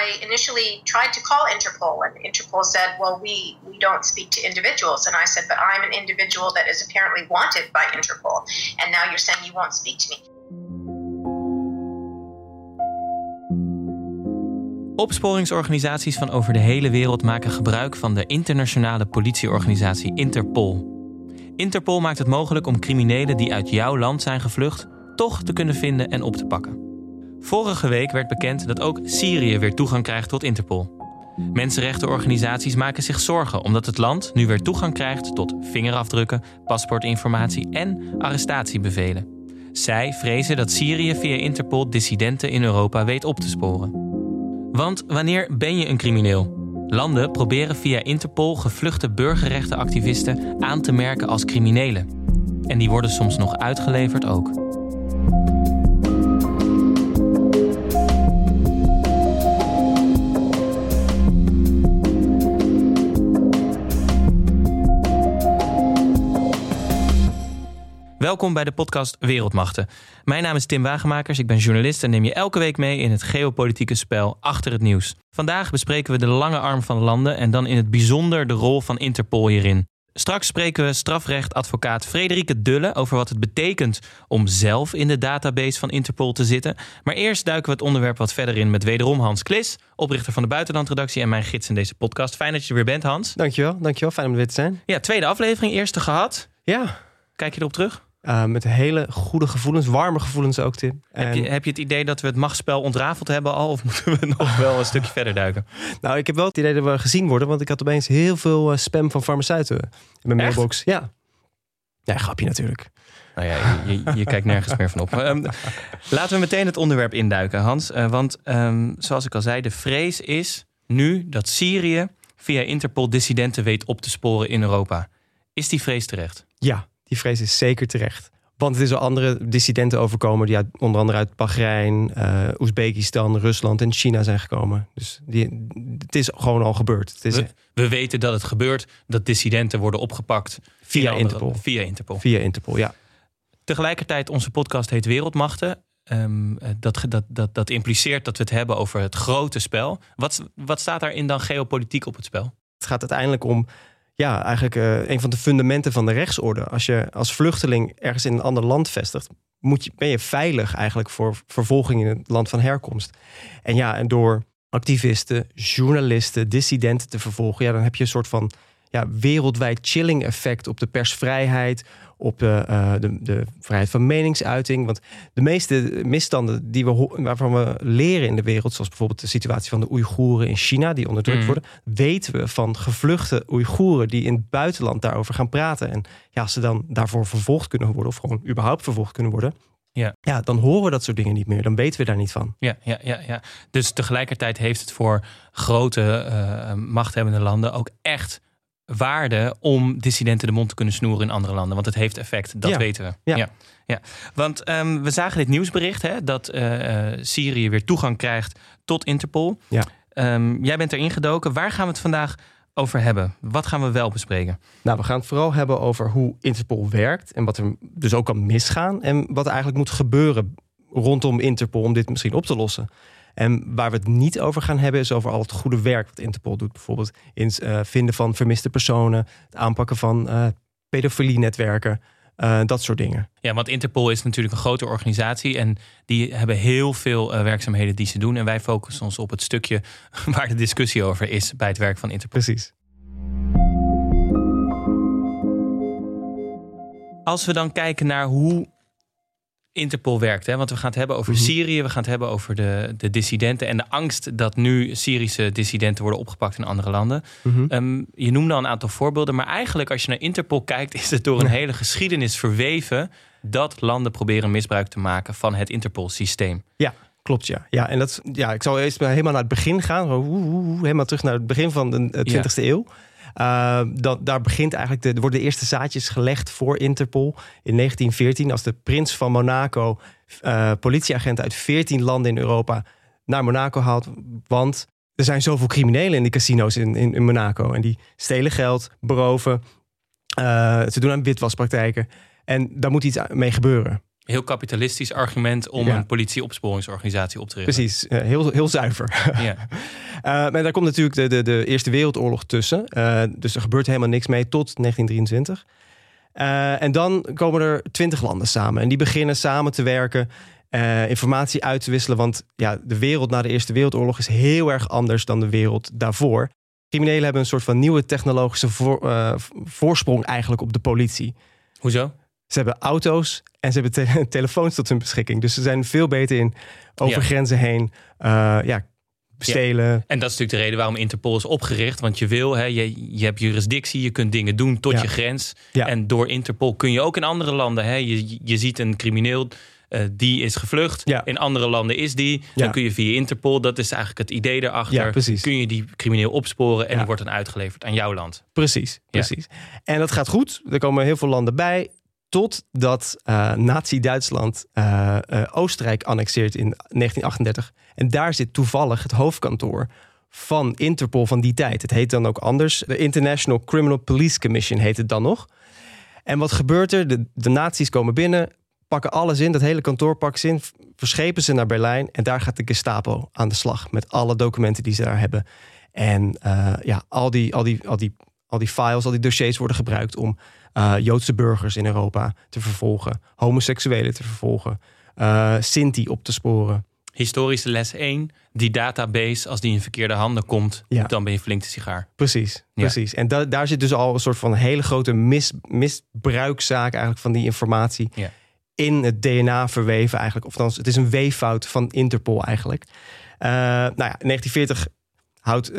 I initially tried to call Interpol, and Interpol said, "Well, we we don't speak to individuals." And I said, "But I'm an individual that is apparently wanted by Interpol, and now you're saying you won't speak to me." Opsporingsorganisaties van over de hele wereld maken gebruik van de internationale politieorganisatie Interpol. Interpol maakt het mogelijk om criminelen die uit jouw land zijn gevlucht toch te kunnen vinden en op te pakken. Vorige week werd bekend dat ook Syrië weer toegang krijgt tot Interpol. Mensenrechtenorganisaties maken zich zorgen omdat het land nu weer toegang krijgt tot vingerafdrukken, paspoortinformatie en arrestatiebevelen. Zij vrezen dat Syrië via Interpol dissidenten in Europa weet op te sporen. Want wanneer ben je een crimineel? Landen proberen via Interpol gevluchte burgerrechtenactivisten aan te merken als criminelen. En die worden soms nog uitgeleverd ook. Welkom bij de podcast Wereldmachten. Mijn naam is Tim Wagemakers, ik ben journalist en neem je elke week mee in het geopolitieke spel achter het nieuws. Vandaag bespreken we de lange arm van landen en dan in het bijzonder de rol van Interpol hierin. Straks spreken we strafrechtadvocaat Frederike Dulle over wat het betekent om zelf in de database van Interpol te zitten. Maar eerst duiken we het onderwerp wat verder in met wederom Hans Klis, oprichter van de Buitenlandredactie en mijn gids in deze podcast. Fijn dat je er weer bent, Hans. Dankjewel, dankjewel. Fijn om er weer te zijn. Ja, tweede aflevering, eerste gehad. Ja. Kijk je erop terug? Uh, met hele goede gevoelens, warme gevoelens ook, Tim. Heb, je, heb je het idee dat we het machtsspel ontrafeld hebben al? Of moeten we nog wel een stukje verder duiken? Nou, ik heb wel het idee dat we gezien worden. Want ik had opeens heel veel uh, spam van farmaceuten in mijn mailbox. Ja. Ja, grapje natuurlijk. Nou ja, je, je, je kijkt nergens meer van op. Um, laten we meteen het onderwerp induiken, Hans. Uh, want um, zoals ik al zei, de vrees is nu dat Syrië via Interpol dissidenten weet op te sporen in Europa. Is die vrees terecht? Ja, die vrees is zeker terecht. Want het is al andere dissidenten overkomen die uit, onder andere uit Bahrein, uh, Oezbekistan, Rusland en China zijn gekomen. Dus die, het is gewoon al gebeurd. Het is, we, we, weten dat het gebeurt, dat dissidenten worden opgepakt via, via Interpol. Via Interpol. Via Interpol, ja. Tegelijkertijd, onze podcast heet Wereldmachten. Um, dat, dat, dat, dat impliceert dat we het hebben over het grote spel. Wat, wat staat daarin dan geopolitiek op het spel? Het gaat uiteindelijk om ja, eigenlijk uh, een van de fundamenten van de rechtsorde. Als je als vluchteling ergens in een ander land vestigt, moet je, ben je veilig eigenlijk voor vervolging in het land van herkomst. En ja, en door activisten, journalisten, dissidenten te vervolgen, ja, dan heb je een soort van ja, wereldwijd chilling effect op de persvrijheid, op de, uh, de, de, vrijheid van meningsuiting. Want de meeste misstanden die we, waarvan we leren in de wereld, zoals bijvoorbeeld de situatie van de Oeigoeren in China, die onderdrukt mm. worden, weten we van gevluchte Oeigoeren die in het buitenland daarover gaan praten. En ja, als ze dan daarvoor vervolgd kunnen worden, of gewoon überhaupt vervolgd kunnen worden, ja. ja, dan horen we dat soort dingen niet meer. Dan weten we daar niet van. Ja, ja, ja, ja. Dus tegelijkertijd heeft het voor grote uh, machthebbende landen ook echt waarde om dissidenten de mond te kunnen snoeren in andere landen. Want het heeft effect, dat ja. weten we. Ja. ja. ja. Want um, we zagen dit nieuwsbericht hè, dat uh, Syrië weer toegang krijgt tot Interpol. Ja. Um, jij bent erin gedoken. Waar gaan we het vandaag over hebben? Wat gaan we wel bespreken? Nou, we gaan het vooral hebben over hoe Interpol werkt en wat er dus ook kan misgaan en wat er eigenlijk moet gebeuren rondom Interpol om dit misschien op te lossen. En waar we het niet over gaan hebben, is over al het goede werk wat Interpol doet. Bijvoorbeeld in het uh, vinden van vermiste personen, het aanpakken van uh, pedofilienetwerken. Uh, dat soort dingen. Ja, want Interpol is natuurlijk een grote organisatie en die hebben heel veel werkzaamheden die ze doen. En wij focussen ons op het stukje waar de discussie over is bij het werk van Interpol. Precies. Als we dan kijken naar hoe Interpol werkt. Hè? Want we gaan het hebben over mm -hmm. Syrië, we gaan het hebben over de, de dissidenten en de angst dat nu Syrische dissidenten worden opgepakt in andere landen. Mm -hmm. um, je noemde al een aantal voorbeelden, maar eigenlijk als je naar Interpol kijkt, is het door een hele geschiedenis verweven dat landen proberen misbruik te maken van het Interpol-systeem. Ja. Klopt, ja. ja. En dat, ja, ik zal eerst helemaal naar het begin gaan. Helemaal terug naar het begin van de 20e ja. eeuw. Uh, daar begint eigenlijk de, worden de eerste zaadjes gelegd voor Interpol in 1914 als de prins van Monaco uh, politieagenten uit 14 landen in Europa naar Monaco haalt. Want er zijn zoveel criminelen in die casino's in, in, Monaco. En die stelen geld, beroven. Uh, ze doen aan witwaspraktijken. En daar moet iets mee gebeuren. Heel kapitalistisch argument om Ja. een politieopsporingsorganisatie op te richten. Precies, eh, heel, heel zuiver. Ja. Eh, maar daar komt natuurlijk de, de, de Eerste Wereldoorlog tussen. Eh, dus er gebeurt helemaal niks mee tot 1923. Eh, en dan komen er twintig landen samen. En die beginnen samen te werken, informatie uit te wisselen. Want ja, de wereld na de Eerste Wereldoorlog is heel erg anders dan de wereld daarvoor. Criminelen hebben een soort van nieuwe technologische voor- voorsprong eigenlijk op de politie. Hoezo? Ze hebben auto's en ze hebben te- telefoons tot hun beschikking. Dus ze zijn veel beter in over Ja. grenzen heen. eh, ja, stelen. En dat is natuurlijk de reden waarom Interpol is opgericht. Want je wil, hè, je, je hebt jurisdictie, je kunt dingen doen tot Ja. je grens. Ja. En door Interpol kun je ook in andere landen. Hè, je, je ziet een crimineel, eh, die is gevlucht. Ja. In andere landen is die. Ja. Dan kun je via Interpol, dat is eigenlijk het idee daarachter. Ja, precies. Kun je die crimineel opsporen en die wordt dan uitgeleverd aan jouw land. Precies, precies. En dat gaat goed. Er komen heel veel landen bij. Totdat eh Nazi-Duitsland eh, eh, Oostenrijk annexeert in 1938. En daar zit toevallig het hoofdkantoor van Interpol van die tijd. Het heet dan ook anders. De International Criminal Police Commission heet het dan nog. En wat gebeurt er? De, de nazi's komen binnen, pakken alles in. Dat hele kantoor pakken ze in, verschepen ze naar Berlijn. En daar gaat de Gestapo aan de slag met alle documenten die ze daar hebben. En ja, al die, al, die, al, die, al die files, al die dossiers worden gebruikt om eh, Joodse burgers in Europa te vervolgen, homoseksuelen te vervolgen, eh Sinti op te sporen. Historische les 1. Die database, als die in verkeerde handen komt, Ja. dan ben je flink de sigaar. Precies, Ja. precies. En da- daar zit dus al een soort van hele grote mis, misbruikzaak eigenlijk van die informatie Ja. in het DNA verweven eigenlijk. Of althans, het is een weeffout van Interpol eigenlijk. Eh, nou ja, in 1940 houdt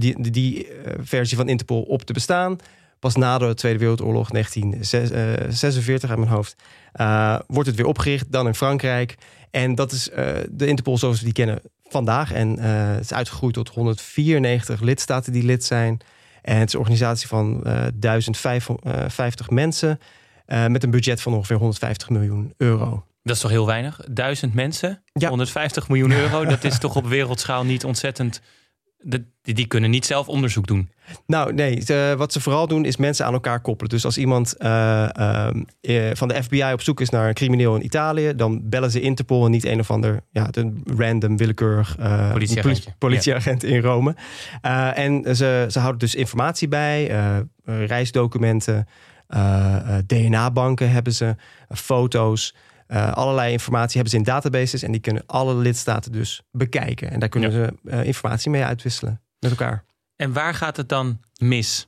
die, die, versie van Interpol op te bestaan. Pas na de Tweede Wereldoorlog, 1946 uit mijn hoofd, eh, wordt het weer opgericht. Dan in Frankrijk. En dat is eh, de Interpol zoals we die kennen vandaag. En eh, het is uitgegroeid tot 194 lidstaten die lid zijn. En het is een organisatie van eh 1050 mensen. eh, met een budget van ongeveer 150 miljoen euro. Dat is toch heel weinig? Duizend mensen, Ja. 150 miljoen euro. Dat is toch op wereldschaal niet ontzettend... Die, kunnen niet zelf onderzoek doen. Nou, nee. wat ze vooral doen is mensen aan elkaar koppelen. Dus als iemand eh, ehm, eh, van de FBI op zoek is naar een crimineel in Italië, dan bellen ze Interpol en niet een of ander ja, een random willekeurig eh, politieagent in Rome. Eh, en ze, ze houden dus informatie bij, eh, eh, reisdocumenten, eh, eh, DNA-banken hebben ze, eh, foto's. Eh, allerlei informatie hebben ze in databases en die kunnen alle lidstaten dus bekijken. En daar kunnen Ja. ze eh, informatie mee uitwisselen met elkaar. En waar gaat het dan mis?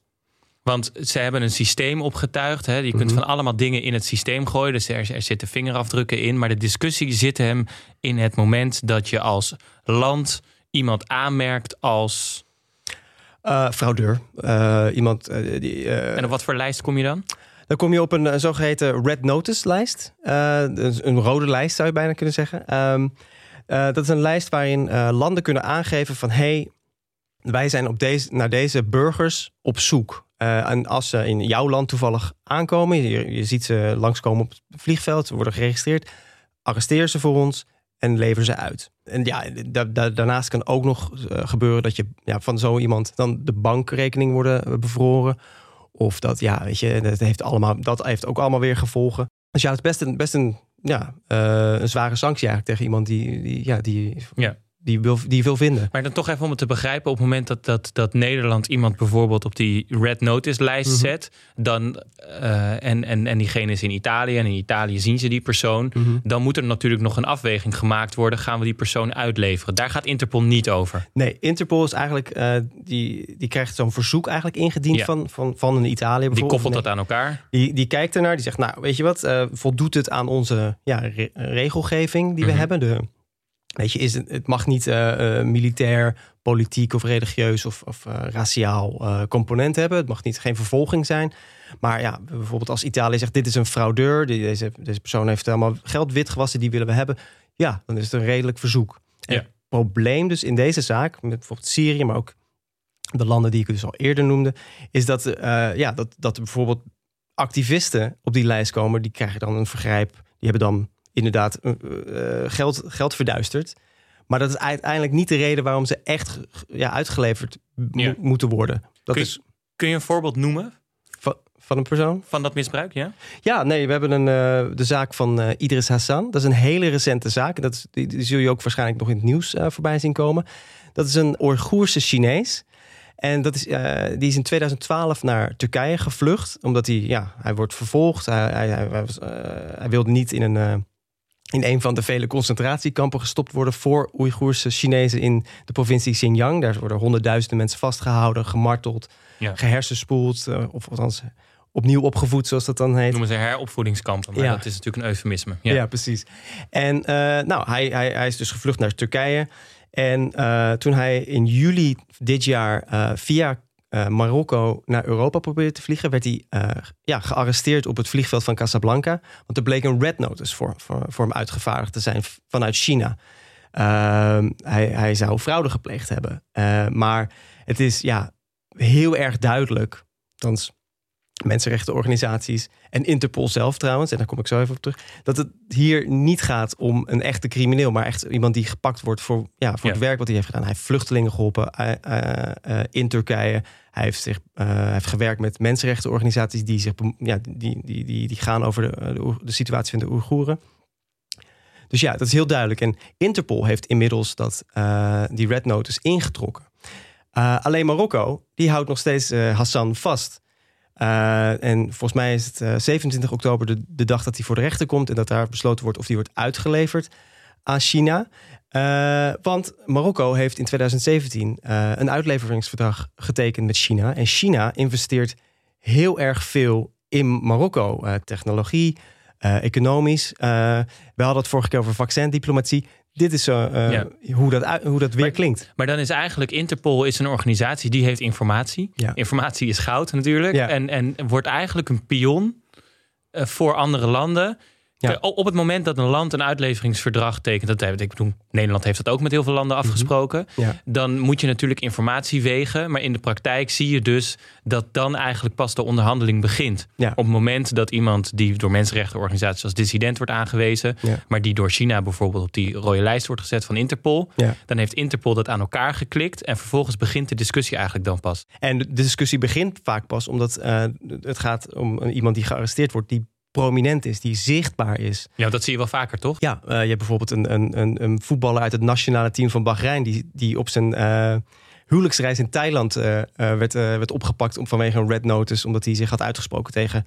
Want ze hebben een systeem opgetuigd. Hè? Je kunt Mhm. van allemaal dingen in het systeem gooien. Dus er, er zitten vingerafdrukken in. Maar de discussie zit hem in het moment dat je als land iemand aanmerkt als... Eh, fraudeur. Iemand die. En op wat voor lijst kom je dan? Dan kom je op een eh, zogeheten red notice lijst. Eh, dus een rode lijst zou je bijna kunnen zeggen. Ehm, eh, dat is een lijst waarin landen kunnen aangeven van hey, wij zijn op deze, naar deze burgers op zoek. En als ze in jouw land toevallig aankomen, je, ziet ze langskomen op het vliegveld, ze worden geregistreerd, arresteer ze voor ons en lever ze uit. En ja, da- da- daarnaast kan ook nog gebeuren dat je ja, van zo iemand dan de bankrekening worden bevroren. Of dat, ja, weet je, dat heeft, allemaal, dat heeft ook allemaal weer gevolgen. Dus ja, het is best een, best een, ja, eh, een zware sanctie eigenlijk tegen iemand die, die, ja, die, Ja. Die, wil, die wil vinden. Maar dan toch even om het te begrijpen. Op het moment dat, dat, dat Nederland iemand bijvoorbeeld op die red notice lijst Mhm. zet. Dan, eh, en, en, en diegene is in Italië. En in Italië zien ze die persoon. Dan moet er natuurlijk nog een afweging gemaakt worden. Gaan we die persoon uitleveren? Daar gaat Interpol niet over. Nee, Interpol is eigenlijk, eh, die, die krijgt zo'n verzoek eigenlijk ingediend Ja. van, van, van een Italië Die koppelt dat aan elkaar. Die, die kijkt ernaar, die zegt, nou, weet je wat, eh, voldoet het aan onze ja, re- regelgeving die we Mhm. hebben? De, weet je, is het, het mag niet eh, eh, militair, politiek of religieus of, of eh, raciaal component hebben. Het mag niet geen vervolging zijn. Maar ja, bijvoorbeeld als Italië zegt, dit is een fraudeur, deze, deze persoon heeft allemaal geld witgewassen, die willen we hebben. Ja, dan is het een redelijk verzoek. Ja. Het probleem dus in deze zaak, met bijvoorbeeld Syrië, maar ook de landen die ik dus al eerder noemde, is dat, ja, dat, dat bijvoorbeeld activisten op die lijst komen, die krijgen dan een vergrijp. Die hebben dan inderdaad eh, eh, geld, geld verduisterd. Maar dat is uiteindelijk niet de reden waarom ze echt ja, uitgeleverd Ja. moeten worden. Dat Kun je- is Kun je een voorbeeld noemen? van, van een persoon. Van dat misbruik, ja? Ja, nee, we hebben een, uh, de zaak van uh, Idris Hassan. Dat is een hele recente zaak. Dat is, die, die zul je ook waarschijnlijk nog in het nieuws uh, voorbij zien komen. Dat is een Oeigoerse Chinees. En dat is, die is in 2012 naar Turkije gevlucht. Omdat hij, ja, hij wordt vervolgd. Hij, hij, hij, hij wilde niet in een in een van de vele concentratiekampen gestopt worden voor Oeigoerse Chinezen in de provincie Xinjiang. Daar worden honderdduizenden mensen vastgehouden, gemarteld, ja. gehersenspoeld, uh, of althans opnieuw opgevoed, zoals dat dan heet. Noemen ze heropvoedingskampen, maar ja. dat is natuurlijk een eufemisme. Ja, ja precies. En uh, nou, hij, hij, hij is dus gevlucht naar Turkije. En uh, toen hij in juli dit jaar via uh, Marokko naar Europa probeerde te vliegen, werd hij uh, ja, gearresteerd op het vliegveld van Casablanca. Want er bleek een red notice voor, voor, voor hem uitgevaardigd te zijn vanuit China. Uh, hij, hij zou fraude gepleegd hebben. Eh, maar het is ja, heel erg duidelijk, althans mensenrechtenorganisaties en Interpol zelf trouwens, en daar kom ik zo even op terug, dat het hier niet gaat om een echte crimineel, maar echt iemand die gepakt wordt voor, ja, voor het werk wat hij heeft gedaan. Hij heeft vluchtelingen geholpen uh, uh, in Turkije. Hij heeft, zich, uh, heeft gewerkt met mensenrechtenorganisaties die, zich, ja, die, die, die, die gaan over de, de, de situatie van de Oeigoeren. Dus ja, dat is heel duidelijk. En Interpol heeft inmiddels dat, die red notice ingetrokken. alleen Marokko, die houdt nog steeds Hassan vast. Uh, en volgens mij is het uh, eh, 27 oktober de, dag dat hij voor de rechter komt en dat daar besloten wordt of hij wordt uitgeleverd aan China. Uh, want Marokko heeft in 2017 een uitleveringsverdrag getekend met China. En China investeert heel erg veel in Marokko. technologie, economisch. we hadden het vorige keer over vaccindiplomatie dit is uh, hoe, dat, hoe dat weer maar, klinkt. Maar dan is eigenlijk Interpol is een organisatie die heeft informatie. Ja. Informatie is goud natuurlijk. En, en wordt eigenlijk een pion uh, voor andere landen ja. Op het moment dat een land een uitleveringsverdrag tekent, dat ik bedoel, Nederland heeft dat ook met heel veel landen mhm. afgesproken, dan moet je natuurlijk informatie wegen. Maar in de praktijk zie je dus dat dan eigenlijk pas de onderhandeling begint. Op het moment dat iemand die door mensenrechtenorganisaties als dissident wordt aangewezen, maar die door China bijvoorbeeld op die rode lijst wordt gezet van Interpol, dan heeft Interpol dat aan elkaar geklikt en vervolgens begint de discussie eigenlijk dan pas. En de discussie begint vaak pas omdat uh, het gaat om iemand die gearresteerd wordt, die prominent is, die zichtbaar is. Ja, dat zie je wel vaker, toch? Ja, uh, je hebt bijvoorbeeld een, een, een, voetballer uit het nationale team van Bahrein... die, die op zijn uh, huwelijksreis in Thailand uh, werd, werd opgepakt... vanwege een red notice, omdat hij zich had uitgesproken tegen...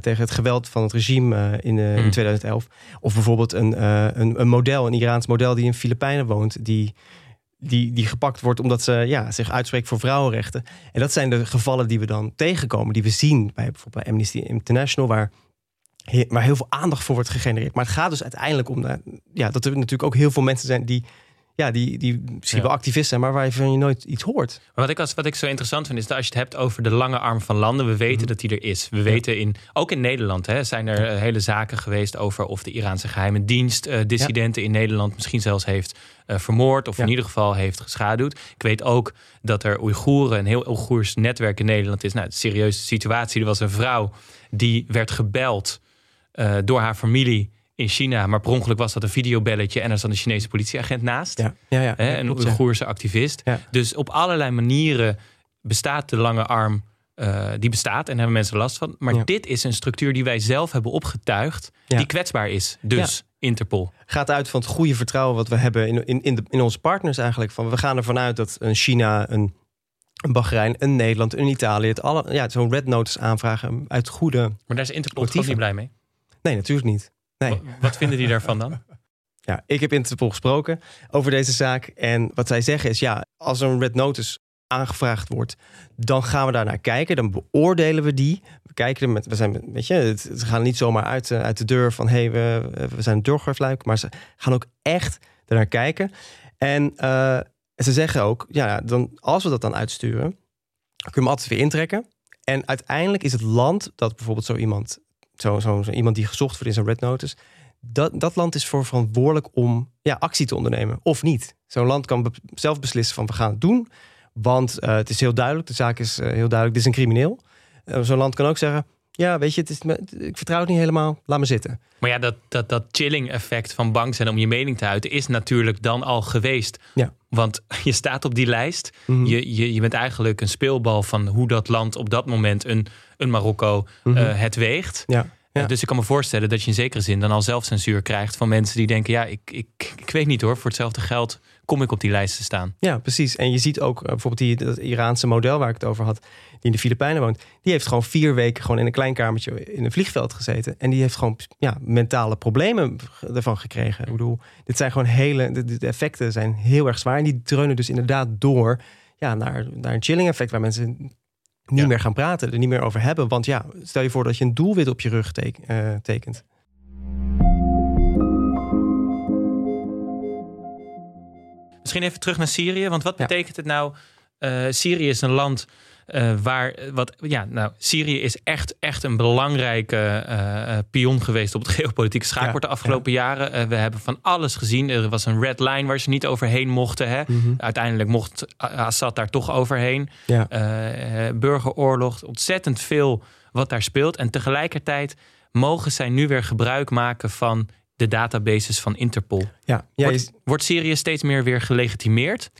tegen het geweld van het regime in, in 2011. Hmm. Of bijvoorbeeld een, een, een model, een Iraans model die in Filipijnen woont, die die, die gepakt wordt omdat ze ja, zich uitspreekt voor vrouwenrechten. En dat zijn de gevallen die we dan tegenkomen, die we zien bij bijvoorbeeld bij Amnesty International, waar, waar heel veel aandacht voor wordt gegenereerd. Maar het gaat dus uiteindelijk om ja, dat er natuurlijk ook heel veel mensen zijn die ja, die, die misschien wel activist zijn, maar waarvan je nooit iets hoort. Maar wat ik, als, wat ik zo interessant vind, is dat als je het hebt over de lange arm van landen, we weten mhm. dat die er is. We weten in, ook in Nederland hè, zijn er eh, hele zaken geweest over of de Iraanse geheime dienst uh, dissidenten in Nederland misschien zelfs heeft uh, vermoord of in ieder geval heeft geschaduwd. Ik weet ook dat er Oeigoeren, een heel Oeigoers netwerk in Nederland is. Nou, een serieuze situatie. Er was een vrouw die werd gebeld door haar familie in China. Maar per ongeluk was dat een videobelletje en er zat een Chinese politieagent naast. Ja. Ja, ja, hè, een Oeigoerse activist. Dus op allerlei manieren bestaat de lange arm. Uh, die bestaat en hebben mensen last van. Maar dit is een structuur die wij zelf hebben opgetuigd, die kwetsbaar is. Dus Interpol. Gaat uit van het goede vertrouwen wat we hebben in, in, in, de, in onze partners eigenlijk. Van, we gaan ervan uit dat een China, een, een Bahrein, een Nederland, een Italië... het alle, ja, zo'n red notice aanvragen uit goede Maar daar is Interpol toch niet blij mee? Nee, natuurlijk niet. Nee. Wat vinden die daarvan dan? Ja, ik heb Interpol gesproken over deze zaak. En wat zij zeggen is, ja, als een red notice aangevraagd wordt, dan gaan we daar naar kijken. Dan beoordelen we die. We kijken er met, we zijn, weet je, ze gaan niet zomaar uit, uh, uit de deur van, hé, hey, we, we zijn een doorgorfluik, maar ze gaan ook echt naar kijken. En uh, ze zeggen ook, ja, dan, als we dat dan uitsturen, kunnen we hem altijd weer intrekken. En uiteindelijk is het land dat bijvoorbeeld zo iemand zo, zo, iemand die gezocht wordt in zijn red notice. Dat, dat land is voor verantwoordelijk om ja, actie te ondernemen of niet. Zo'n land kan zelf beslissen van we gaan het doen. Want uh, het is heel duidelijk, de zaak is uh, heel duidelijk, dit is een crimineel. Uh, Zo'n land kan ook zeggen, ja, weet je, het is, ik vertrouw het niet helemaal, laat me zitten. Maar ja, dat, dat, dat chilling effect van bang zijn om je mening te uiten is natuurlijk dan al geweest. Ja. Want je staat op die lijst. Mhm. Je, je, je bent eigenlijk een speelbal van hoe dat land op dat moment een, een Marokko Mhm. eh, het weegt. Ja. Ja. Dus ik kan me voorstellen dat je in zekere zin dan al zelfcensuur krijgt van mensen die denken: ja, ik, ik, ik weet niet hoor, voor hetzelfde geld kom ik op die lijst te staan. Ja, precies. En je ziet ook eh, bijvoorbeeld die, dat Iraanse model waar ik het over had, die in de Filipijnen woont, die heeft gewoon vier weken gewoon in een klein kamertje in een vliegveld gezeten. En die heeft gewoon ja, mentale problemen ervan gekregen. Ik bedoel, dit zijn gewoon hele, de, de effecten zijn heel erg zwaar. En die dreunen dus inderdaad door ja, naar, naar een chilling effect waar mensen niet Ja. meer gaan praten, er niet meer over hebben. Want ja, stel je voor dat je een doelwit op je rug tek- eh, tekent. Misschien even terug naar Syrië. Want wat Ja. betekent het nou? Eh, Syrië is een land eh, waar. Wat, ja, nou, Syrië is echt, echt een belangrijke eh, eh, pion geweest op het geopolitieke schaakbord Ja, de afgelopen jaren. We hebben van alles gezien. Er was een red line waar ze niet overheen mochten. Hè? Uiteindelijk mocht Assad daar toch overheen. Ja. Burgeroorlog, ontzettend veel wat daar speelt. En tegelijkertijd mogen zij nu weer gebruik maken van de databases van Interpol. Ja, Wordt, wordt Syrië steeds meer weer gelegitimeerd?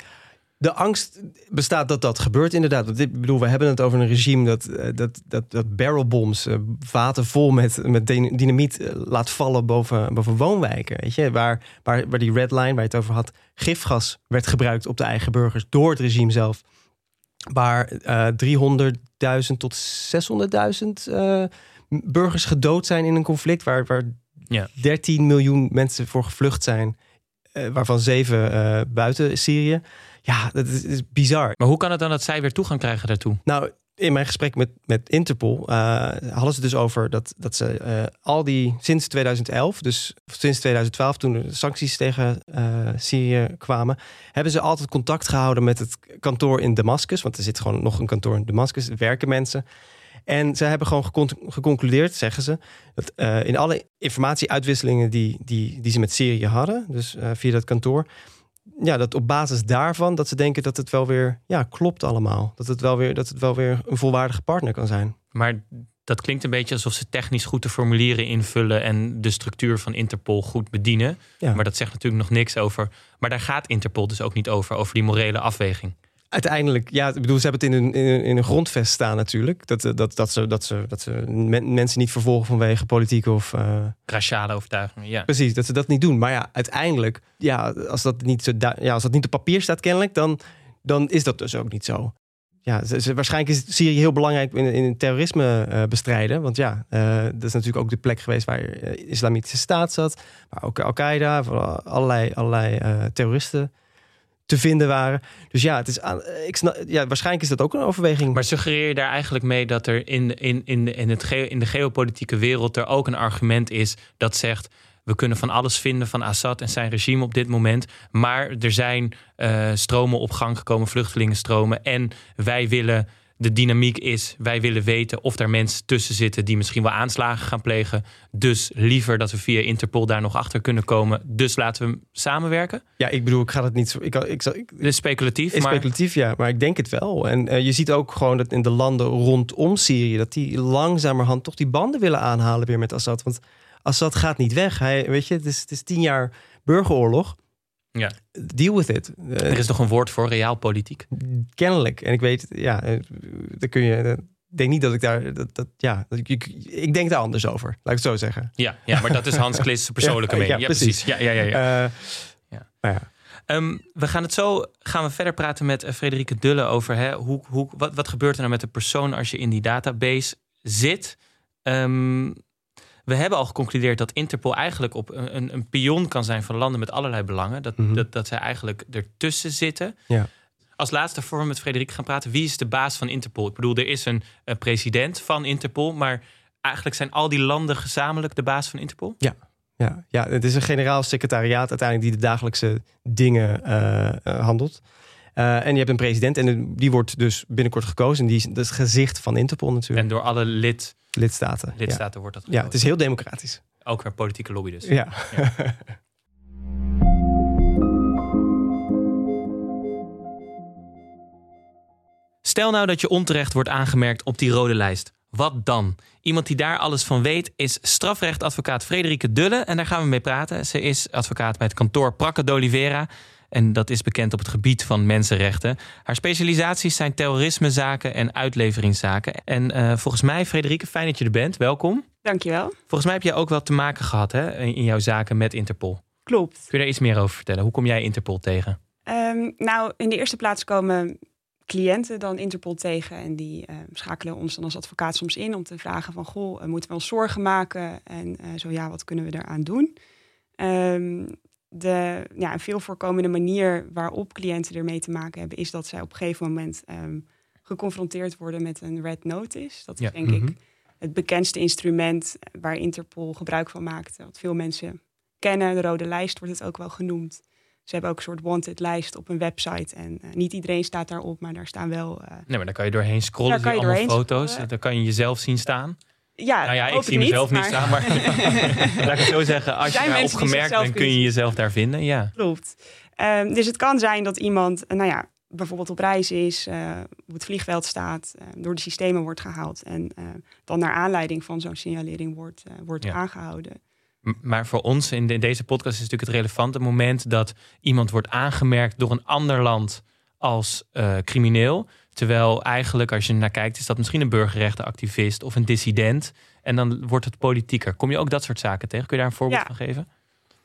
De angst bestaat dat dat gebeurt inderdaad. Want ik bedoel, we hebben het over een regime dat, eh, dat, dat, dat barrelbombs, eh, vaten vol met, met dyn- dynamiet eh, laat vallen boven, boven woonwijken. Weet je? Waar, waar, waar die red line, waar je het over had, gifgas werd gebruikt op de eigen burgers door het regime zelf. Waar eh 300.000 tot 600.000 eh, burgers gedood zijn in een conflict. Waar, waar Ja. 13 miljoen mensen voor gevlucht zijn. eh, waarvan zeven eh, buiten Syrië. Ja, dat is, is bizar. Maar hoe kan het dan dat zij weer toegang krijgen daartoe? Nou, in mijn gesprek met, met Interpol eh, hadden ze dus over dat, dat ze eh, al die sinds 2011, dus sinds 2012, toen er sancties tegen eh, Syrië kwamen, hebben ze altijd contact gehouden met het kantoor in Damascus. Want er zit gewoon nog een kantoor in Damascus, er werken mensen. En ze hebben gewoon gecon- geconcludeerd, zeggen ze, dat in alle informatieuitwisselingen die, die, die ze met Syrië hadden, dus via dat kantoor, ja, dat op basis daarvan dat ze denken dat het wel weer ja, klopt allemaal. Dat het wel weer, dat het wel weer een volwaardige partner kan zijn. Maar dat klinkt een beetje alsof ze technisch goed de formulieren invullen en de structuur van Interpol goed bedienen. Ja. Maar dat zegt natuurlijk nog niks over. Maar daar gaat Interpol dus ook niet over, over die morele afweging. Uiteindelijk, ja, ik bedoel, ze hebben het in een, in een, in grondvest staan natuurlijk. Dat, eh, dat, dat, ze, dat, ze, dat ze men- mensen niet vervolgen vanwege politiek of... eh, Raciale overtuigingen, ja. precies, dat ze dat niet doen. Maar ja, uiteindelijk, ja, als dat niet, zo ja, als dat niet op papier staat kennelijk, dan, dan is dat dus ook niet zo. Ja, ze, ze- waarschijnlijk is Syrië heel belangrijk in, in terrorisme eh, bestrijden. Want ja, dat is natuurlijk ook de plek geweest waar Islamitische Staat zat. Waar ook Al-Qaeda, allerlei, allerlei terroristen te vinden waren. Dus ja, het is aan, eh, ik ja, waarschijnlijk is dat ook een overweging. Maar suggereer je daar eigenlijk mee dat er in, in, in, in, het in de geopolitieke wereld er ook een argument is dat zegt. We kunnen van alles vinden van Assad en zijn regime op dit moment. Maar er zijn eh, stromen op gang gekomen, vluchtelingenstromen. En wij willen, de dynamiek is, wij willen weten of daar mensen tussen zitten die misschien wel aanslagen gaan plegen. Dus liever dat we via Interpol daar nog achter kunnen komen. Dus laten we samenwerken. Ja, ik bedoel, ik ga het niet zo. Ik, ik, ik, Dit is speculatief. Is maar speculatief, ja, maar ik denk het wel. En eh, je ziet ook gewoon dat in de landen rondom Syrië... dat die langzamerhand toch die banden willen aanhalen weer met Assad. Want Assad gaat niet weg. Hij, weet je, het is, het is tien jaar burgeroorlog. Ja. Deal with it. Eh, er is toch een woord voor realpolitiek. kennelijk. En ik weet, ja, eh, daar kun je... eh, Ik denk niet dat ik daar... Dat, dat, ja, ik, ik, denk daar anders over. Laat ik het zo zeggen. Ja, ja maar dat is Hans Klis' persoonlijke Ja, mening. ja, Ja, precies. Ja, ja, ja, ja. Ja. Nou ja. Ehm, we gaan het zo gaan we verder praten met Frederike Dulle over hè, hoe, hoe, wat, wat gebeurt er nou met de persoon als je in die database zit. Ehm, we hebben al geconcludeerd dat Interpol eigenlijk op een, een, een pion kan zijn van landen met allerlei belangen. Dat, Mhm. dat, dat zij eigenlijk ertussen zitten. Ja. Als laatste voor we met Frederike gaan praten, wie is de baas van Interpol? Ik bedoel, er is een, president van Interpol, maar eigenlijk zijn al die landen gezamenlijk de baas van Interpol? Ja, ja, het is een generaal secretariaat uiteindelijk die de dagelijkse dingen eh, eh, handelt. Eh, en je hebt een president en die wordt dus binnenkort gekozen. En die is dat is het gezicht van Interpol natuurlijk. En door alle lid, lidstaten. lidstaten wordt dat Ja. ja, het is heel democratisch. Ook weer politieke lobby dus. Ja. Stel nou dat je onterecht wordt aangemerkt op die rode lijst. Wat dan? Iemand die daar alles van weet is strafrechtadvocaat Frederike Dulle. En daar gaan we mee praten. Ze is advocaat bij het kantoor Prakke d'Oliveira. En dat is bekend op het gebied van mensenrechten. Haar specialisaties zijn terrorismezaken en uitleveringszaken. En uh, volgens mij, Frederike, fijn dat je er bent. Welkom. Dankjewel. Volgens mij heb je ook wel te maken gehad hè, in jouw zaken met Interpol. Klopt. Kun je daar iets meer over vertellen? Hoe kom jij Interpol tegen? Um, nou, in de eerste plaats komen cliënten dan Interpol tegen. En die uh, schakelen ons dan als advocaat soms in om te vragen van... goh, uh, moeten we ons zorgen maken? En uh, zo ja, wat kunnen we daaraan doen? Um, de ja, een veel voorkomende manier waarop cliënten ermee te maken hebben... is dat zij op een gegeven moment um, geconfronteerd worden met een red notice. Dat is denk mm -hmm. ik het bekendste instrument waar Interpol gebruik van maakt. Wat veel mensen kennen. De rode lijst wordt het ook wel genoemd. Ze hebben ook een soort wanted lijst op een website. En uh, niet iedereen staat daarop, maar daar staan wel. Uh, nee, maar dan kan je doorheen scrollen. Daar kan je doorheen foto's. Scrollen. Dan kan je jezelf zien staan. Ja, nou ja, ik zie mezelf niet, maar... staan, maar laat ik het zo zeggen. Als je daar opgemerkt bent, kun je jezelf daar vinden. Ja. Klopt. Um, dus het kan zijn dat iemand, nou ja, bijvoorbeeld op reis is, uh, op het vliegveld staat, uh, door de systemen wordt gehaald en uh, dan naar aanleiding van zo'n signalering wordt, wordt ja. aangehouden. Maar voor ons in, de, in deze podcast is natuurlijk het relevante moment dat iemand wordt aangemerkt door een ander land als crimineel. Terwijl eigenlijk, als je naar kijkt, is dat misschien een burgerrechtenactivist of een dissident. En dan wordt het politieker. Kom je ook dat soort zaken tegen? Kun je daar een voorbeeld ja. van geven?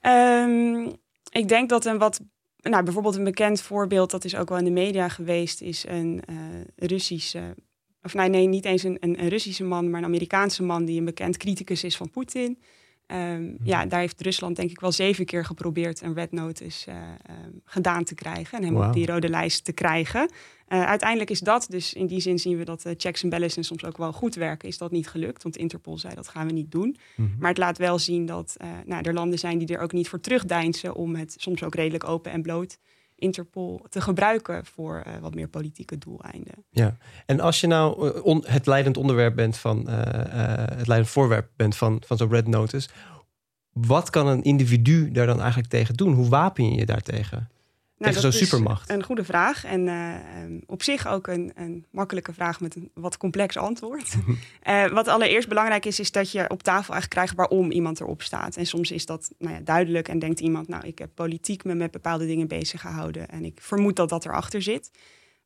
Um, ik denk dat een wat. Nou, bijvoorbeeld een bekend voorbeeld, dat is ook wel in de media geweest, is een uh, Russische. Of nee, nee, niet eens een, een, een, Russische man, maar een Amerikaanse man die een bekend criticus is van Poetin. Um, ja, daar heeft Rusland denk ik wel zeven keer geprobeerd een red notice uh, um, gedaan te krijgen en hem wow. op die rode lijst te krijgen. Uh, uiteindelijk is dat, dus in die zin zien we dat uh, checks en balances soms ook wel goed werken, is dat niet gelukt. Want Interpol zei dat gaan we niet doen. Mm -hmm. Maar het laat wel zien dat nou, er landen zijn die er ook niet voor terugdeinzen om het soms ook redelijk open en bloot Interpol te gebruiken voor uh, wat meer politieke doeleinden. Ja, en als je nou on, het leidend onderwerp bent van uh, het leidend voorwerp bent van, van zo'n red notice, wat kan een individu daar dan eigenlijk tegen doen? Hoe wapen je je daartegen? Nou, tegen zo'n supermacht? Een goede vraag. En um, op zich ook een, een, makkelijke vraag met een wat complex antwoord. uh, wat allereerst belangrijk is, is dat je op tafel eigenlijk krijgt waarom iemand erop staat. En soms is dat nou ja, duidelijk en denkt iemand, nou, ik heb politiek me met bepaalde dingen bezig gehouden. En ik vermoed dat dat erachter zit.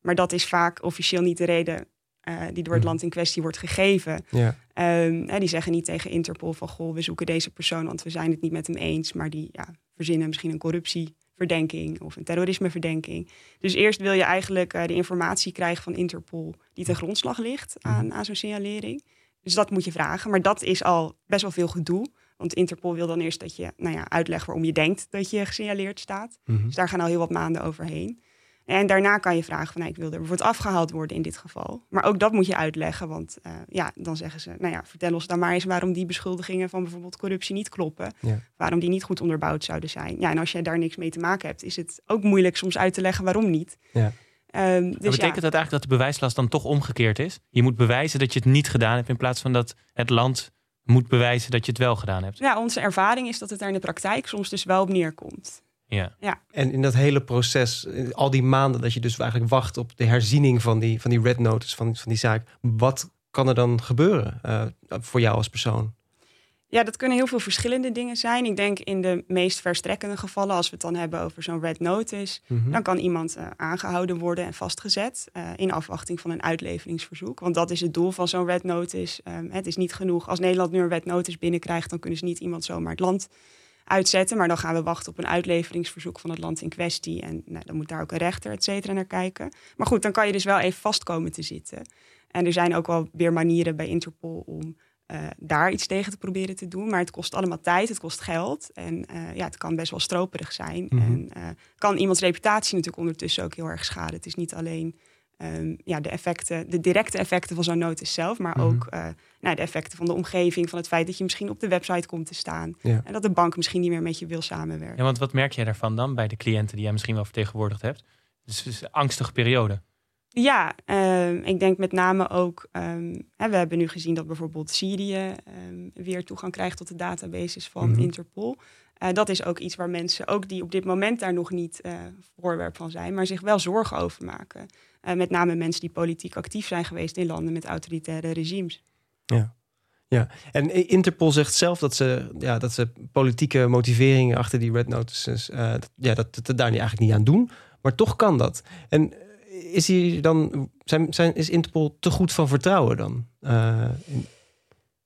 Maar dat is vaak officieel niet de reden uh, die door het land in kwestie wordt gegeven. Ja. Um, hè, die zeggen niet tegen Interpol van, goh, we zoeken deze persoon, want we zijn het niet met hem eens. Maar die ja, verzinnen misschien een corruptie verdenking of een terrorismeverdenking. Dus eerst wil je eigenlijk uh, de informatie krijgen van Interpol die ten grondslag ligt aan, aan zo'n signalering. Dus dat moet je vragen. Maar dat is al best wel veel gedoe. Want Interpol wil dan eerst dat je nou ja, uitlegt waarom je denkt dat je gesignaleerd staat. Mm -hmm. Dus daar gaan al heel wat maanden overheen. En daarna kan je vragen van, nou, ik wil er bijvoorbeeld afgehaald worden in dit geval. Maar ook dat moet je uitleggen, want uh, ja, dan zeggen ze, nou ja, vertel ons dan maar eens waarom die beschuldigingen van bijvoorbeeld corruptie niet kloppen. Ja. Waarom die niet goed onderbouwd zouden zijn. Ja, en als je daar niks mee te maken hebt, is het ook moeilijk soms uit te leggen waarom niet. Ja. Um, dus betekent ja. dat eigenlijk dat de bewijslast dan toch omgekeerd is? Je moet bewijzen dat je het niet gedaan hebt in plaats van dat het land moet bewijzen dat je het wel gedaan hebt. Ja, onze ervaring is dat het daar in de praktijk soms dus wel op neerkomt. Ja. ja. En in dat hele proces, al die maanden dat je dus eigenlijk wacht op de herziening van die, van die red notice, van, van die zaak. Wat kan er dan gebeuren uh, voor jou als persoon? Ja, dat kunnen heel veel verschillende dingen zijn. Ik denk in de meest verstrekkende gevallen, als we het dan hebben over zo'n red notice, mm -hmm. dan kan iemand uh, aangehouden worden en vastgezet uh, in afwachting van een uitleveringsverzoek. Want dat is het doel van zo'n red notice. Um, het is niet genoeg. Als Nederland nu een red notice binnenkrijgt, dan kunnen ze niet iemand zomaar het land uitzetten. Maar dan gaan we wachten op een uitleveringsverzoek van het land in kwestie. En nou, dan moet daar ook een rechter, et cetera, naar kijken. Maar goed, dan kan je dus wel even vast komen te zitten. En er zijn ook wel weer manieren bij Interpol om uh, daar iets tegen te proberen te doen. Maar het kost allemaal tijd, het kost geld. En uh, ja, het kan best wel stroperig zijn. Mhm. Mm -hmm. En uh, kan iemands reputatie natuurlijk ondertussen ook heel erg schaden. Het is niet alleen um, ja, de effecten, de directe effecten van zo'n notice zelf, maar Mhm. ook uh, nou, de effecten van de omgeving, van het feit dat je misschien op de website komt te staan Ja. en dat de bank misschien niet meer met je wil samenwerken. Ja, want wat merk jij daarvan dan bij de cliënten die jij misschien wel vertegenwoordigd hebt? Dus het is een angstige periode. Ja, um, ik denk met name ook, um, hè, we hebben nu gezien dat bijvoorbeeld Syrië um, weer toegang krijgt tot de databases van Mhm. Interpol. Uh, dat is ook iets waar mensen, ook die op dit moment daar nog niet uh, voorwerp van zijn, maar zich wel zorgen over maken. Uh, met name mensen die politiek actief zijn geweest in landen met autoritaire regimes. Ja. Ja, en Interpol zegt zelf dat ze, ja, dat ze politieke motiveringen achter die red notices, uh, ja, dat, dat, daar eigenlijk niet aan doen. Maar toch kan dat. En is hier dan, zijn, zijn, is Interpol te goed van vertrouwen dan? Uh,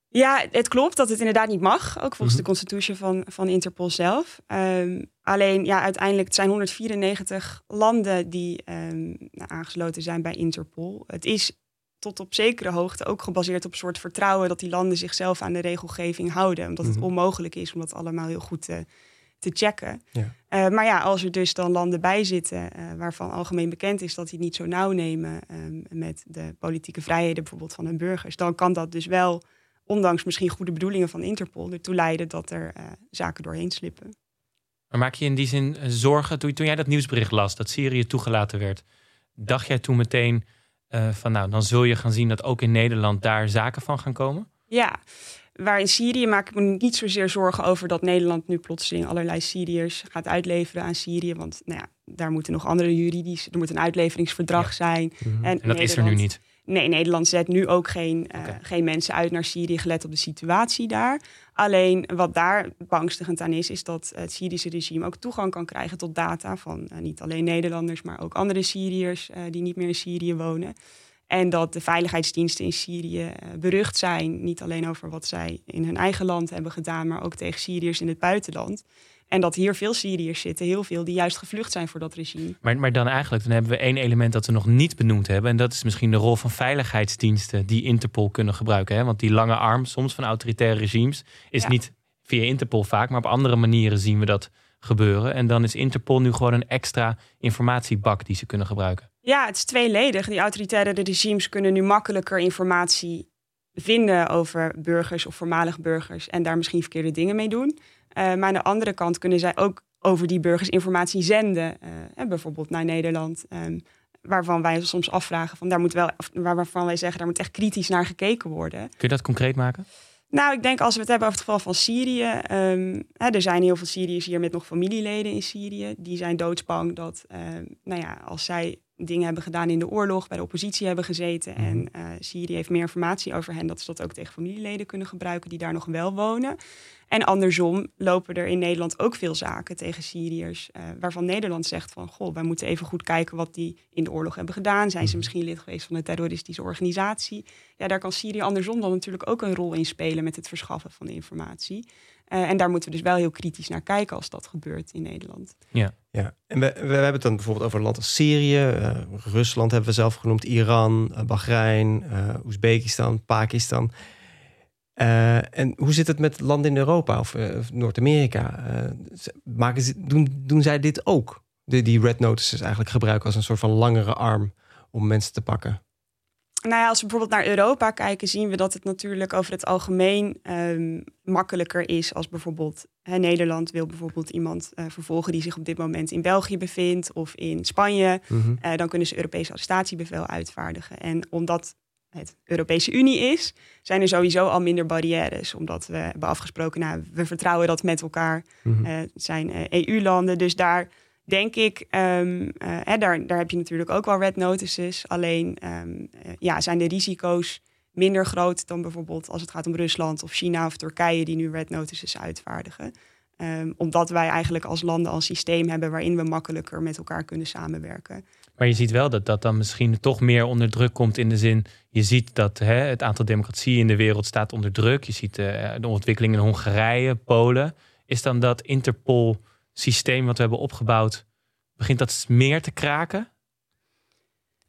ja, het klopt dat het inderdaad niet mag. Ook volgens de mhm. constitutie van, van Interpol zelf. Um, alleen, ja, uiteindelijk het zijn 194 landen die um, aangesloten zijn bij Interpol. Het is tot op zekere hoogte ook gebaseerd op een soort vertrouwen dat die landen zichzelf aan de regelgeving houden. Omdat het mhm. onmogelijk is om dat allemaal heel goed te, te checken. Ja. Uh, maar ja, als er dus dan landen bij zitten uh, waarvan algemeen bekend is dat die niet zo nauw nemen um, met de politieke vrijheden bijvoorbeeld van hun burgers, dan kan dat dus wel ondanks misschien goede bedoelingen van Interpol, ertoe leiden dat er uh, zaken doorheen slippen. Maar maak je in die zin eh, zorgen, toen, toen jij dat nieuwsbericht las, dat Syrië toegelaten werd, dacht jij toen meteen uh, van nou, dan zul je gaan zien dat ook in Nederland daar zaken van gaan komen? Ja, waar in Syrië maak ik me niet zozeer zorgen over dat Nederland nu plotseling allerlei Syriërs gaat uitleveren aan Syrië. Want nou ja, daar moeten nog andere juridisch, er moet een uitleveringsverdrag zijn. Mhm. en, en, dat is er nu niet. Nee, Nederland zet nu ook geen, uh, geen mensen uit naar Syrië, gelet op de situatie daar. Alleen wat daar beangstigend aan is, is dat het Syrische regime ook toegang kan krijgen tot data van uh, niet alleen Nederlanders, maar ook andere Syriërs uh, die niet meer in Syrië wonen. En dat de veiligheidsdiensten in Syrië berucht zijn, niet alleen over wat zij in hun eigen land hebben gedaan, maar ook tegen Syriërs in het buitenland. En dat hier veel Syriërs zitten, heel veel, die juist gevlucht zijn voor dat regime. Maar, maar dan eigenlijk, dan hebben we één element dat we nog niet benoemd hebben. En dat is misschien de rol van veiligheidsdiensten die Interpol kunnen gebruiken. Hè? Want die lange arm, soms van autoritaire regimes, is niet via Interpol vaak, maar op andere manieren zien we dat gebeuren. En dan is Interpol nu gewoon een extra informatiebak die ze kunnen gebruiken. Ja, het is tweeledig. Die autoritaire regimes kunnen nu makkelijker informatie vinden over burgers of voormalig burgers en daar misschien verkeerde dingen mee doen. Uh, maar aan de andere kant kunnen zij ook over die burgers informatie zenden. Uh, bijvoorbeeld naar Nederland. Um, waarvan wij soms afvragen van daar moet wel, waarvan wij zeggen daar moet echt kritisch naar gekeken worden. Kun je dat concreet maken? Nou, ik denk als we het hebben over het geval van Syrië. Um, hè, er zijn heel veel Syriërs hier met nog familieleden in Syrië. Die zijn doodsbang dat, uh, nou ja, als zij dingen hebben gedaan in de oorlog, bij de oppositie hebben gezeten. Mhm. En uh, Syrië heeft meer informatie over hen, dat ze dat ook tegen familieleden kunnen gebruiken die daar nog wel wonen. En andersom lopen er in Nederland ook veel zaken tegen Syriërs, uh, waarvan Nederland zegt van, goh, wij moeten even goed kijken wat die in de oorlog hebben gedaan. Zijn ze mhm. misschien lid geweest van een terroristische organisatie? Ja, daar kan Syrië andersom dan natuurlijk ook een rol in spelen met het verschaffen van de informatie. Uh, en daar moeten we dus wel heel kritisch naar kijken als dat gebeurt in Nederland. Ja, ja. en we, we hebben het dan bijvoorbeeld over een land als Syrië, uh, Rusland hebben we zelf genoemd, Iran, uh, Bahrein, Oezbekistan, Pakistan. Uh, en hoe zit het met landen in Europa of, uh, of Noord-Amerika? Uh, doen, doen zij dit ook? De, die red notices eigenlijk gebruiken als een soort van langere arm om mensen te pakken? Nou ja, als we bijvoorbeeld naar Europa kijken, zien we dat het natuurlijk over het algemeen um, makkelijker is als bijvoorbeeld hè, Nederland wil bijvoorbeeld iemand vervolgen die zich op dit moment in België bevindt of in Spanje. Mm -hmm. dan kunnen ze Europese arrestatiebevel uitvaardigen. En omdat het Europese Unie is, zijn er sowieso al minder barrières. Omdat we hebben afgesproken, nou, we vertrouwen dat met elkaar. Mm het zijn EU-landen, eh, e dus daar denk ik, um, daar, daar heb je natuurlijk ook wel red notices. Alleen ehm, ja, zijn de risico's minder groot dan bijvoorbeeld als het gaat om Rusland of China of Turkije die nu red notices uitvaardigen. Um, omdat wij eigenlijk als landen al een systeem hebben waarin we makkelijker met elkaar kunnen samenwerken. Maar je ziet wel dat dat dan misschien toch meer onder druk komt in de zin, je ziet dat hè, het aantal democratieën in de wereld staat onder druk. Je ziet uh, de ontwikkeling in Hongarije, Polen. Is dan dat Interpol-systeem wat we hebben opgebouwd, begint dat meer te kraken?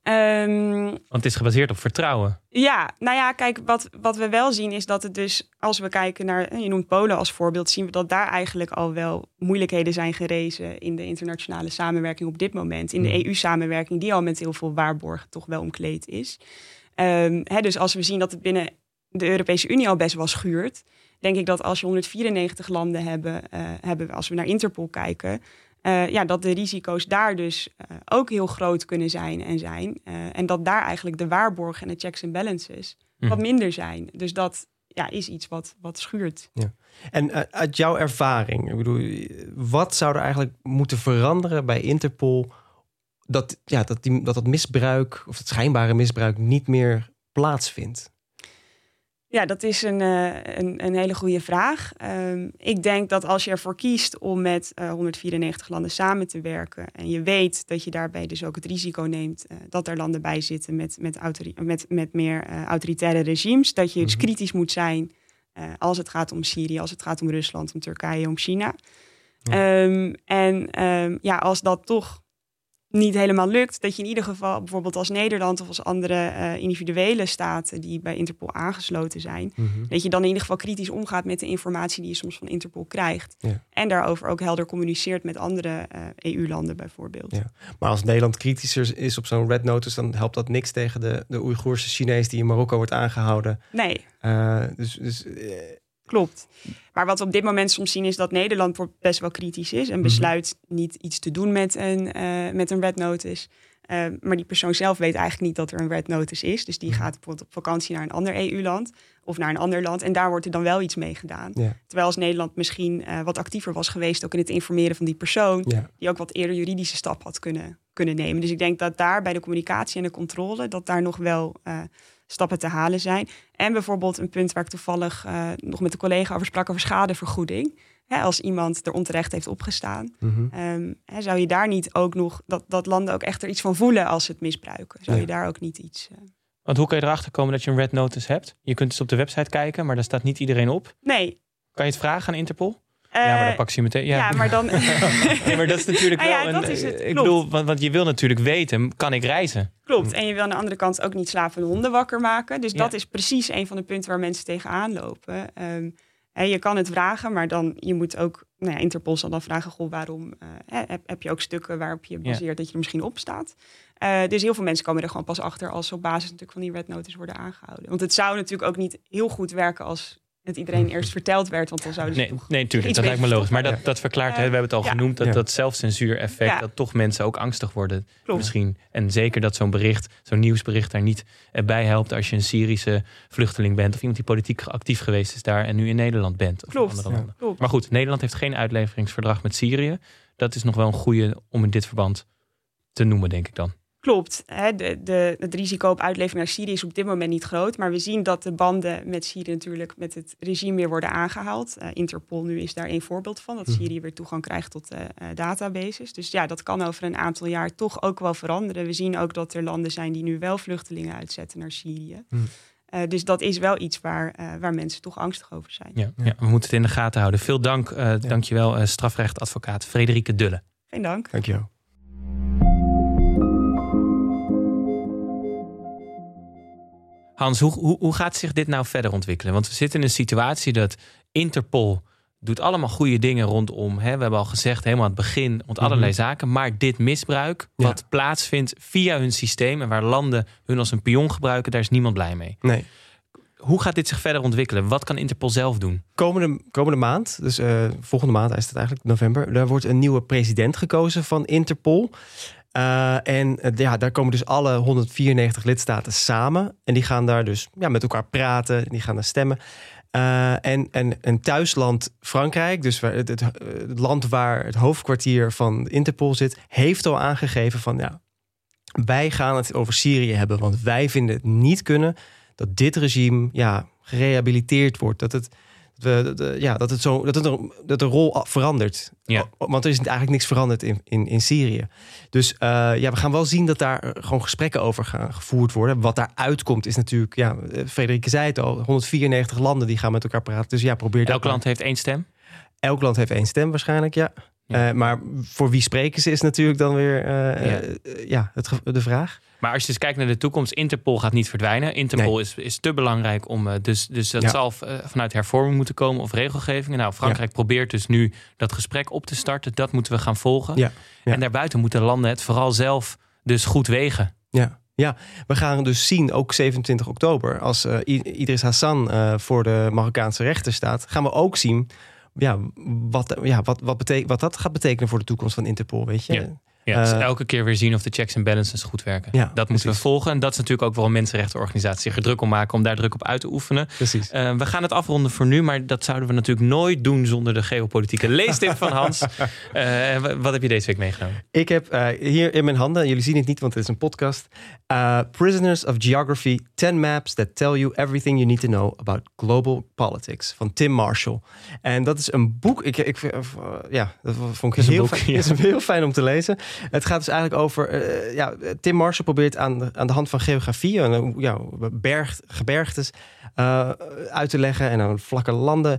Um, Want het is gebaseerd op vertrouwen. Ja, nou ja, kijk, wat, wat we wel zien is dat het dus, als we kijken naar, je noemt Polen als voorbeeld, zien we dat daar eigenlijk al wel moeilijkheden zijn gerezen in de internationale samenwerking op dit moment. In de hmm. EU-samenwerking, die al met heel veel waarborgen toch wel omkleed is. Um, hè, dus als we zien dat het binnen de Europese Unie al best wel schuurt, denk ik dat als je 194 landen hebben, uh, hebben als we naar Interpol kijken, uh, ja, dat de risico's daar dus uh, ook heel groot kunnen zijn en zijn. Uh, en dat daar eigenlijk de waarborgen en de checks en balances mm. wat minder zijn. Dus dat ja, is iets wat, wat schuurt. Ja. En uit jouw ervaring, ik bedoel, wat zou er eigenlijk moeten veranderen bij Interpol dat, ja, dat, die, dat dat misbruik of het schijnbare misbruik niet meer plaatsvindt? Ja, dat is een, uh, een, een, hele goede vraag. Um, ik denk dat als je ervoor kiest om met uh, 194 landen samen te werken en je weet dat je daarbij dus ook het risico neemt uh, dat er landen bij zitten met, met, met, met meer autoritaire regimes, dat je dus -hmm. kritisch moet zijn als het gaat om Syrië, als het gaat om Rusland, om Turkije, om China. Ja. Um, en um, ja, als dat toch niet helemaal lukt, dat je in ieder geval bijvoorbeeld als Nederland of als andere uh, individuele staten die bij Interpol aangesloten zijn, mm -hmm. dat je dan in ieder geval kritisch omgaat met de informatie die je soms van Interpol krijgt. Ja. En daarover ook helder communiceert met andere uh, EU-landen bijvoorbeeld. Ja. Maar als Nederland kritischer is op zo'n red notice, dan helpt dat niks tegen de, de Oeigoerse Chinees die in Marokko wordt aangehouden. Nee. Uh, dus, dus Klopt. Maar wat we op dit moment soms zien is dat Nederland best wel kritisch is en besluit niet iets te doen met een, uh, met een red notice. Uh, maar die persoon zelf weet eigenlijk niet dat er een red notice is. Dus die gaat bijvoorbeeld op vakantie naar een ander EU-land of naar een ander land. En daar wordt er dan wel iets mee gedaan. Ja. Terwijl als Nederland misschien uh, wat actiever was geweest, ook in het informeren van die persoon, ja. die ook wat eerder juridische stap had kunnen, kunnen nemen. Dus ik denk dat daar bij de communicatie en de controle, dat daar nog wel stappen te halen zijn. En bijvoorbeeld een punt waar ik toevallig uh, nog met een collega over sprak over schadevergoeding. Hè, als iemand er onterecht heeft opgestaan, mm -hmm. um, hè, zou je daar niet ook nog dat, dat landen ook echt er iets van voelen als ze het misbruiken? Zou ja. je daar ook niet iets. Uh... Want hoe kan je erachter komen dat je een red notice hebt? Je kunt dus op de website kijken, maar daar staat niet iedereen op. Nee. Kan je het vragen aan Interpol? Uh, ja, maar dan pak je meteen. Ja, ja maar dan. maar dat is natuurlijk wel. ja, dat een, is het. Ik bedoel, want, want je wil natuurlijk weten: kan ik reizen? Klopt. En je wil aan de andere kant ook niet slapende honden wakker maken. Dus dat is precies een van de punten waar mensen tegenaan lopen. Um, en je kan het vragen, maar dan je moet ook. Nou ja, Interpol zal dan vragen: goh, waarom uh, heb, heb, je ook stukken waarop je baseert dat je er misschien op staat? Uh, dus heel veel mensen komen er gewoon pas achter als ze op basis natuurlijk van die red notice worden aangehouden. Want het zou natuurlijk ook niet heel goed werken als het iedereen eerst verteld werd, want dan zouden ze nee, nee, tuurlijk, dat lijkt me logisch. Maar dat, dat verklaart, uh, hè, we hebben het al ja. genoemd, dat, dat zelfcensuur-effect, ja. dat toch mensen ook angstig worden Klopt. misschien. En zeker dat zo'n bericht, zo'n nieuwsbericht daar niet bij helpt als je een Syrische vluchteling bent of iemand die politiek actief geweest is daar en nu in Nederland bent. Of Klopt. andere landen. Klopt. Maar goed, Nederland heeft geen uitleveringsverdrag met Syrië. Dat is nog wel een goede om in dit verband te noemen, denk ik dan. Klopt. Hè, de, de, het risico op uitlevering naar Syrië is op dit moment niet groot. Maar we zien dat de banden met Syrië natuurlijk met het regime weer worden aangehaald. Uh, Interpol nu is daar een voorbeeld van. Dat Syrië weer toegang krijgt tot uh, databases. Dus ja, dat kan over een aantal jaar toch ook wel veranderen. We zien ook dat er landen zijn die nu wel vluchtelingen uitzetten naar Syrië. Hmm. Uh, dus dat is wel iets waar, uh, waar mensen toch angstig over zijn. Ja, ja, we moeten het in de gaten houden. Veel dank, uh, ja. dankjewel strafrechtadvocaat Frederike Dulle. Geen dank. Dankjewel. Hans, hoe, hoe, hoe gaat zich dit nou verder ontwikkelen? Want we zitten in een situatie dat Interpol doet allemaal goede dingen rondom. Hè? We hebben al gezegd, helemaal aan het begin, rond mm-hmm. allerlei zaken. Maar dit misbruik, ja. wat plaatsvindt via hun systeem... en waar landen hun als een pion gebruiken, daar is niemand blij mee. Nee. Hoe gaat dit zich verder ontwikkelen? Wat kan Interpol zelf doen? Komende, komende maand, dus uh, volgende maand is het eigenlijk november... daar wordt een nieuwe president gekozen van Interpol... Uh, en uh, ja, daar komen dus alle 194 lidstaten samen. En die gaan daar dus ja, met elkaar praten. Die gaan daar stemmen. Uh, en, en een thuisland Frankrijk, dus het, het, land waar het hoofdkwartier van Interpol zit, heeft al aangegeven van ja, wij gaan het over Syrië hebben. Want wij vinden het niet kunnen dat dit regime ja, gerehabiliteerd wordt. Dat het de, ja, dat, het zo, dat, het dat de rol verandert. Ja. Want er is eigenlijk niks veranderd in, in, in Syrië. Dus uh, ja, we gaan wel zien dat daar gewoon gesprekken over gaan gevoerd worden. Wat daar uitkomt is natuurlijk, ja, Frederike zei het al, 194 landen die gaan met elkaar praten. Dus ja, probeer Elk land heeft één stem? Elk land heeft één stem waarschijnlijk, ja. Ja. Uh, maar voor wie spreken ze is natuurlijk dan weer uh, ja. Ja, het, de vraag. Maar als je dus kijkt naar de toekomst, Interpol gaat niet verdwijnen. Interpol nee. is, is te belangrijk om. dus, dus dat ja. zal vanuit hervorming moeten komen of regelgevingen. Nou, Frankrijk probeert dus nu dat gesprek op te starten. Dat moeten we gaan volgen. En daarbuiten moeten landen het vooral zelf dus goed wegen. Ja. Ja, we gaan dus zien, ook 27 oktober, als Idris Hassan voor de Marokkaanse rechter staat, gaan we ook zien ja, wat, ja, wat, wat, betek, wat dat gaat betekenen voor de toekomst van Interpol, weet je? Ja. Ja, dus Eh, elke keer weer zien of de checks en balances goed werken. Ja, dat moeten we volgen. En dat is natuurlijk ook waarom mensenrechtenorganisaties zich er druk om maken om daar druk op uit te oefenen. Precies. Eh, we gaan het afronden voor nu, maar dat zouden we natuurlijk nooit doen zonder de geopolitieke leestip van Hans. Eh, wat heb je deze week meegenomen? Ik heb hier in mijn handen, jullie zien het niet, want het is een podcast. Prisoners of Geography: 10 Maps That Tell You Everything You Need to Know About Global Politics van Tim Marshall. En dat is een boek. Ik, ik, ja, dat vond ik is een heel, boek, fijn, ja. is heel fijn om te lezen. Het gaat dus eigenlijk over. eh, ja, Tim Marshall probeert aan de, aan de hand van geografie, en, eh, ja, berg, gebergtes eh, uit te leggen en aan vlakke landen.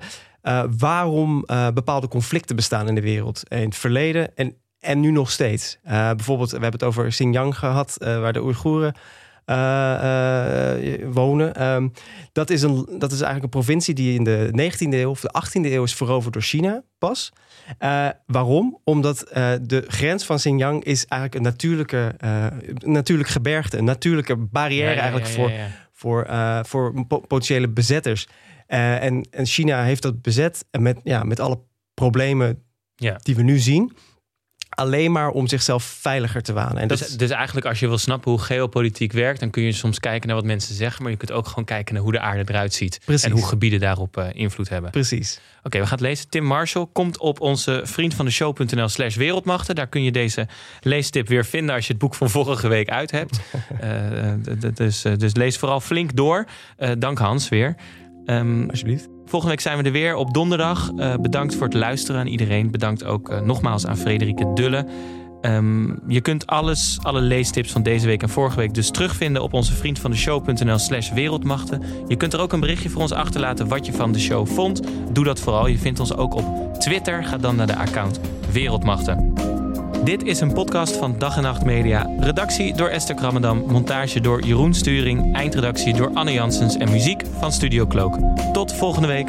waarom bepaalde conflicten bestaan in de wereld. In het verleden en, en nu nog steeds. Bijvoorbeeld, we hebben het over Xinjiang gehad, eh, waar de Oeigoeren wonen. Ehm, dat, is een, dat is eigenlijk een provincie die in de 19e eeuw of de 18e eeuw is veroverd door China pas. Eh, waarom? Omdat eh, de grens van Xinjiang is eigenlijk een natuurlijke, eh, natuurlijk gebergte, een natuurlijke barrière Ja, ja, eigenlijk voor, voor, voor po- potentiële bezetters. En, en China heeft dat bezet en met, ja, met alle problemen Ja. die we nu zien. Alleen maar om zichzelf veiliger te wanen. En Dus, dus eigenlijk als je wil snappen hoe geopolitiek werkt, dan kun je soms kijken naar wat mensen zeggen, maar je kunt ook gewoon kijken naar hoe de aarde eruit ziet Precies. en hoe gebieden daarop eh, invloed hebben. precies. Oké, we gaan het lezen. Tim Marshall komt op onze vriendvandeshow.nl slash wereldmachten. Daar kun je deze leestip weer vinden als je het boek van vorige week uit hebt. Eh, eh, dus, dus lees vooral flink door. Dank Hans weer. Ehm, Alsjeblieft. volgende week zijn we er weer op donderdag. Eh, bedankt voor het luisteren aan iedereen. Bedankt ook eh, nogmaals aan Frederike Dulle. Ehm, je kunt alles, alle leestips van deze week en vorige week dus terugvinden op onze vriendvandeshow.nl slash wereldmachten. Je kunt er ook een berichtje voor ons achterlaten wat je van de show vond. Doe dat vooral. Je vindt ons ook op Twitter. Ga dan naar de account Wereldmachten. Dit is een podcast van Dag en Nacht Media. Redactie door Esther Krammerdam. Montage door Jeroen Sturing. Eindredactie door Anne Janssens. En muziek van Studio Cloak. Tot volgende week.